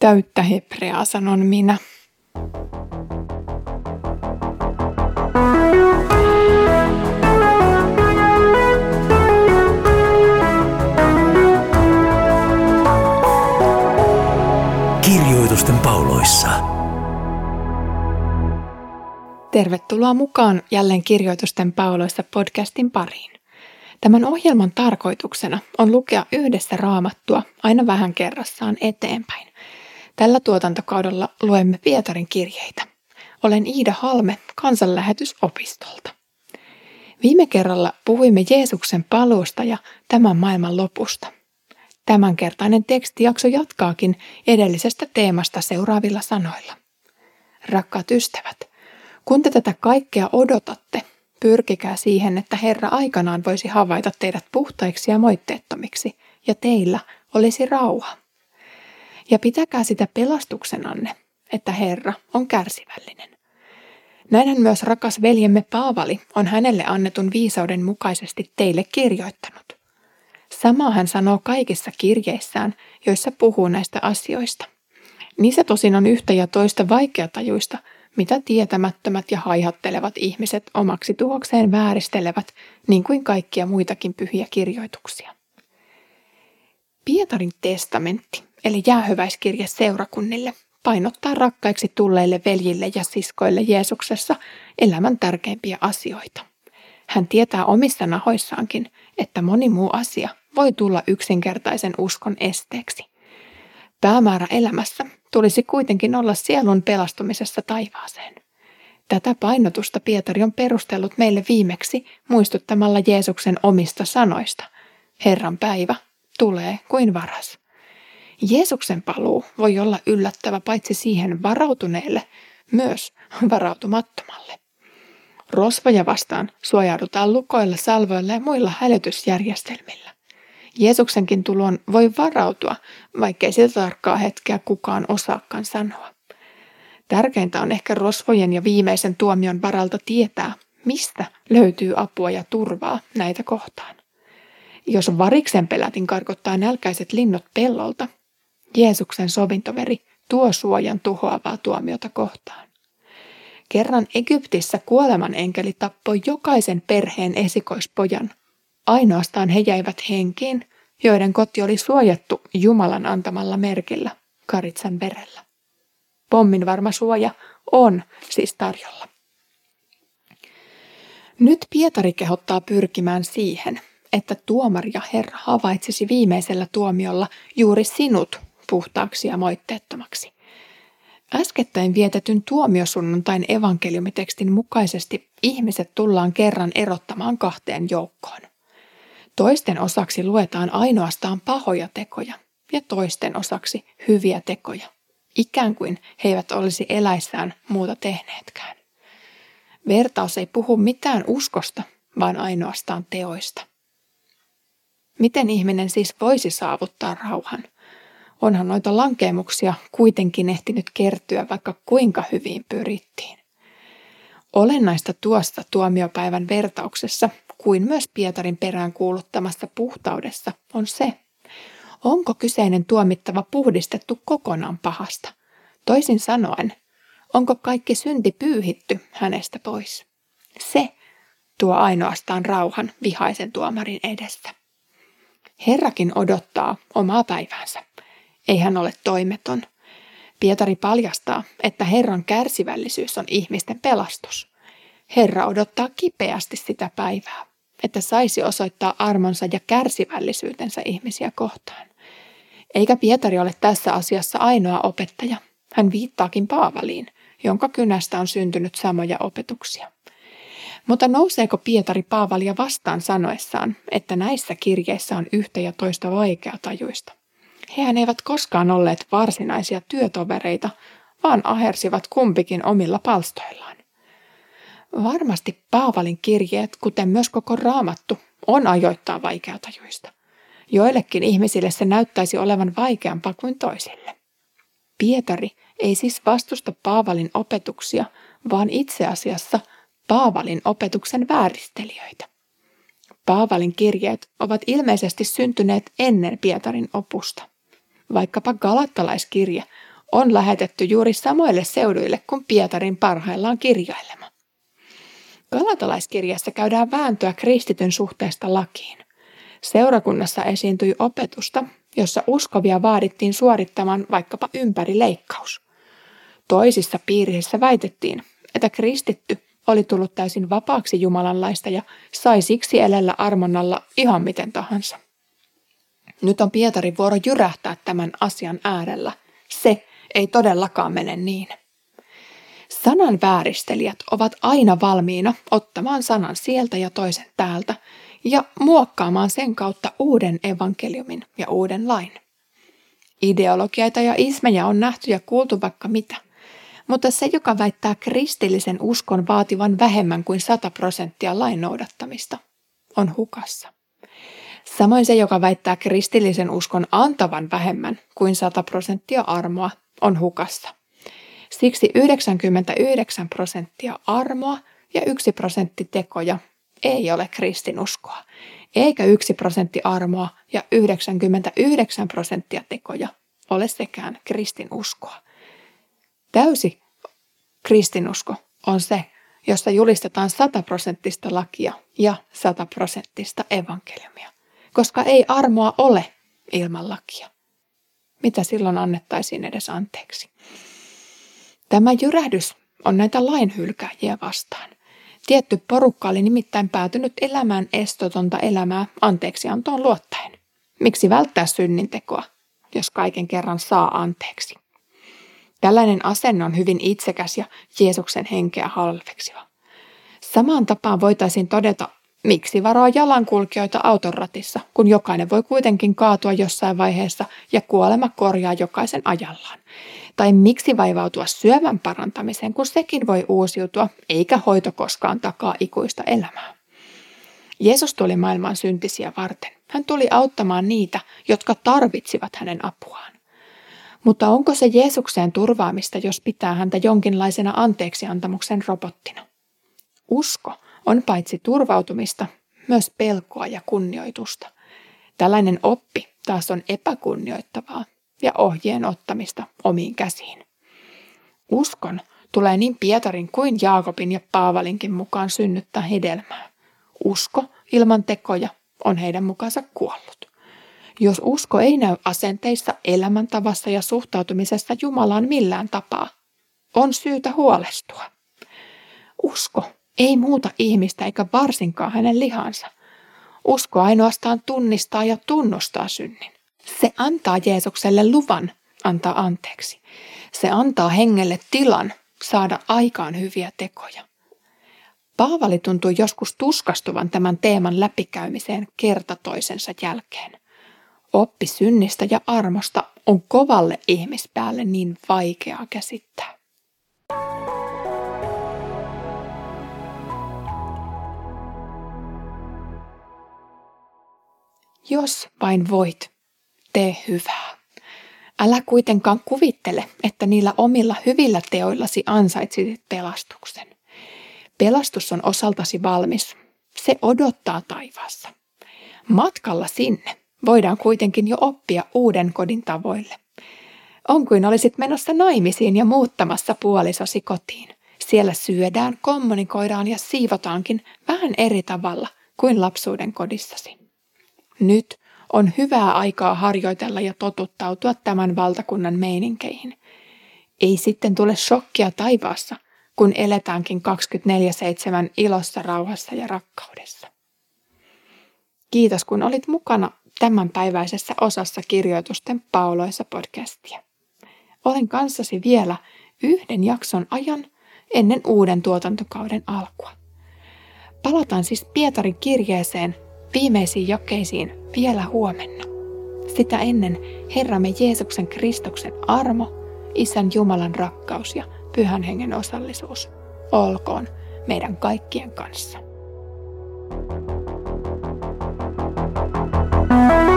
Täyttä hebreaa sanon minä. Kirjoitusten pauloissa. Tervetuloa mukaan jälleen Kirjoitusten pauloissa podcastin pariin. Tämän ohjelman tarkoituksena on lukea yhdessä raamattua aina vähän kerrassaan eteenpäin. Tällä tuotantokaudella luemme Pietarin kirjeitä. Olen Iida Halme kansanlähetysopistolta. Viime kerralla puhuimme Jeesuksen paluusta ja tämän maailman lopusta. Tämänkertainen tekstijakso jatkaakin edellisestä teemasta seuraavilla sanoilla. Rakkaat ystävät, kun te tätä kaikkea odotatte, pyrkikää siihen, että Herra aikanaan voisi havaita teidät puhtaiksi ja moitteettomiksi, ja teillä olisi rauha. Ja pitäkää sitä pelastuksenanne, että Herra on kärsivällinen. Näinhän myös rakas veljemme Paavali on hänelle annetun viisauden mukaisesti teille kirjoittanut. Samaa hän sanoo kaikissa kirjeissään, joissa puhuu näistä asioista. Niissä tosin on yhtä ja toista vaikeatajuista, mitä tietämättömät ja haihattelevat ihmiset omaksi tuhokseen vääristelevät, niin kuin kaikkia muitakin pyhiä kirjoituksia. Pietarin testamentti, eli jäähyväiskirje seurakunnille, painottaa rakkaiksi tulleille veljille ja siskoille Jeesuksessa elämän tärkeimpiä asioita. Hän tietää omissa nahoissaankin, että moni muu asia voi tulla yksinkertaisen uskon esteeksi. Päämäärä elämässä tulisi kuitenkin olla sielun pelastumisessa taivaaseen. Tätä painotusta Pietari on perustellut meille viimeksi muistuttamalla Jeesuksen omista sanoista. Herran päivä tulee kuin varas. Jeesuksen paluu voi olla yllättävä paitsi siihen varautuneelle, myös varautumattomalle. Rosvoja vastaan suojaudutaan lukoilla, salvoilla ja muilla hälytysjärjestelmillä. Jeesuksenkin tulon voi varautua, vaikkei sitä tarkkaa hetkeä kukaan osaakaan sanoa. Tärkeintä on ehkä rosvojen ja viimeisen tuomion varalta tietää, mistä löytyy apua ja turvaa näitä kohtaan. Jos variksen pelätin karkottaa nälkäiset linnut pellolta, Jeesuksen sovintoveri tuo suojan tuhoavaa tuomiota kohtaan. Kerran Egyptissä kuoleman enkeli tappoi jokaisen perheen esikoispojan. Ainoastaan he jäivät henkiin, joiden koti oli suojattu Jumalan antamalla merkillä, karitsan verellä. Pommin varma suoja on siis tarjolla. Nyt Pietari kehottaa pyrkimään siihen, että tuomari ja Herra havaitsisi viimeisellä tuomiolla juuri sinut puhtaaksi ja moitteettomaksi. Äskettäin vietetyn tuomiosunnuntain evankeliumitekstin mukaisesti ihmiset tullaan kerran erottamaan kahteen joukkoon. Toisten osaksi luetaan ainoastaan pahoja tekoja ja toisten osaksi hyviä tekoja, ikään kuin he eivät olisi eläissään muuta tehneetkään. Vertaus ei puhu mitään uskosta, vaan ainoastaan teoista. Miten ihminen siis voisi saavuttaa rauhan? Onhan noita lankeemuksia kuitenkin ehtinyt kertyä, vaikka kuinka hyvin pyrittiin. Olennaista tuosta tuomiopäivän vertauksessa kuin myös Pietarin perään kuuluttamassa puhtaudessa on se, onko kyseinen tuomittava puhdistettu kokonaan pahasta. Toisin sanoen, onko kaikki synti pyyhitty hänestä pois. Se tuo ainoastaan rauhan vihaisen tuomarin edessä. Herrakin odottaa omaa päiväänsä. Ei hän ole toimeton. Pietari paljastaa, että Herran kärsivällisyys on ihmisten pelastus. Herra odottaa kipeästi sitä päivää, että saisi osoittaa armonsa ja kärsivällisyytensä ihmisiä kohtaan. Eikä Pietari ole tässä asiassa ainoa opettaja. Hän viittaakin Paavaliin, jonka kynästä on syntynyt samoja opetuksia. Mutta nouseeko Pietari Paavalia vastaan sanoessaan, että näissä kirjeissä on yhtä ja toista vaikeatajuista? Hehän eivät koskaan olleet varsinaisia työtovereita, vaan ahersivat kumpikin omilla palstoillaan. Varmasti Paavalin kirjeet, kuten myös koko raamattu, on ajoittaa vaikeatajuista. Joillekin ihmisille se näyttäisi olevan vaikeampaa kuin toisille. Pietari ei siis vastusta Paavalin opetuksia, vaan itse asiassa Paavalin opetuksen vääristelijöitä. Paavalin kirjeet ovat ilmeisesti syntyneet ennen Pietarin opusta. Vaikkapa galattalaiskirje on lähetetty juuri samoille seuduille kuin Pietarin parhaillaan kirjailema. Galatalaiskirjassa käydään vääntöä kristityn suhteesta lakiin. Seurakunnassa esiintyi opetusta, jossa uskovia vaadittiin suorittamaan vaikkapa ympärileikkaus. Toisissa piirissä väitettiin, että kristitty oli tullut täysin vapaaksi Jumalanlaista ja sai siksi elellä armonnalla ihan miten tahansa. Nyt on Pietarin vuoro jyrähtää tämän asian äärellä. Se ei todellakaan mene niin. Sanan vääristelijät ovat aina valmiina ottamaan sanan sieltä ja toisen täältä ja muokkaamaan sen kautta uuden evankeliumin ja uuden lain. Ideologioita ja ismejä on nähty ja kuultu vaikka mitä, mutta se, joka väittää kristillisen uskon vaativan vähemmän kuin 100 prosenttia lain noudattamista, on hukassa. Samoin se, joka väittää kristillisen uskon antavan vähemmän kuin 100 prosenttia armoa, on hukassa. Siksi 99 prosenttia armoa ja 1 prosentti tekoja ei ole kristinuskoa, eikä 1 prosentti armoa ja 99 prosenttia tekoja ole sekään kristinuskoa. Täysi kristinusko on se, jossa julistetaan sataprosenttista lakia ja sataprosenttista evankeliumia, koska ei armoa ole ilman lakia. Mitä silloin annettaisiin edes anteeksi? Tämä jyrähdys on näitä lainhylkäjiä vastaan. Tietty porukka oli nimittäin päätynyt elämään estotonta elämää anteeksiantoon luottaen. Miksi välttää synnintekoa, jos kaiken kerran saa anteeksi? Tällainen asenne on hyvin itsekäs ja Jeesuksen henkeä halveksiva. Samaan tapaan voitaisiin todeta, miksi varoa jalankulkijoita autonratissa, kun jokainen voi kuitenkin kaatua jossain vaiheessa ja kuolema korjaa jokaisen ajallaan. Tai miksi vaivautua syövän parantamiseen, kun sekin voi uusiutua, eikä hoito koskaan takaa ikuista elämää. Jeesus tuli maailmaan syntisiä varten. Hän tuli auttamaan niitä, jotka tarvitsivat hänen apuaan. Mutta onko se Jeesukseen turvaamista, jos pitää häntä jonkinlaisena anteeksiantamuksen robottina? Usko on paitsi turvautumista, myös pelkoa ja kunnioitusta. Tällainen oppi taas on epäkunnioittavaa ja ohjeen ottamista omiin käsiin. Uskon tulee niin Pietarin kuin Jaakobin ja Paavalinkin mukaan synnyttää hedelmää. Usko ilman tekoja on heidän mukaansa kuollut. Jos usko ei näy asenteissa, elämäntavassa ja suhtautumisessa Jumalaan millään tapaa, on syytä huolestua. Usko ei muuta ihmistä eikä varsinkaan hänen lihansa. Usko ainoastaan tunnistaa ja tunnustaa synnin. Se antaa Jeesukselle luvan antaa anteeksi. Se antaa hengelle tilan saada aikaan hyviä tekoja. Paavali tuntui joskus tuskastuvan tämän teeman läpikäymiseen kerta toisensa jälkeen. Oppi synnistä ja armosta on kovalle ihmispäälle niin vaikeaa käsittää. Jos vain voit, tee hyvää. Älä kuitenkaan kuvittele, että niillä omilla hyvillä teoillasi ansaitsisit pelastuksen. Pelastus on osaltasi valmis. Se odottaa taivaassa. Matkalla sinne voidaan kuitenkin jo oppia uuden kodin tavoille. On kuin olisit menossa naimisiin ja muuttamassa puolisosi kotiin. Siellä syödään, kommunikoidaan ja siivotaankin vähän eri tavalla kuin lapsuuden kodissasi. Nyt on hyvää aikaa harjoitella ja totuttautua tämän valtakunnan meininkeihin. Ei sitten tule shokkia taivaassa, kun eletäänkin 24-7 ilossa, rauhassa ja rakkaudessa. Kiitos kun olit mukana tämänpäiväisessä osassa kirjoitusten pauloissa podcastia. Olen kanssasi vielä yhden jakson ajan ennen uuden tuotantokauden alkua. Palataan siis Pietarin kirjeeseen viimeisiin jakeisiin vielä huomenna. Sitä ennen Herramme Jeesuksen Kristuksen armo, Isän Jumalan rakkaus ja Pyhän Hengen osallisuus olkoon meidän kaikkien kanssa. thank you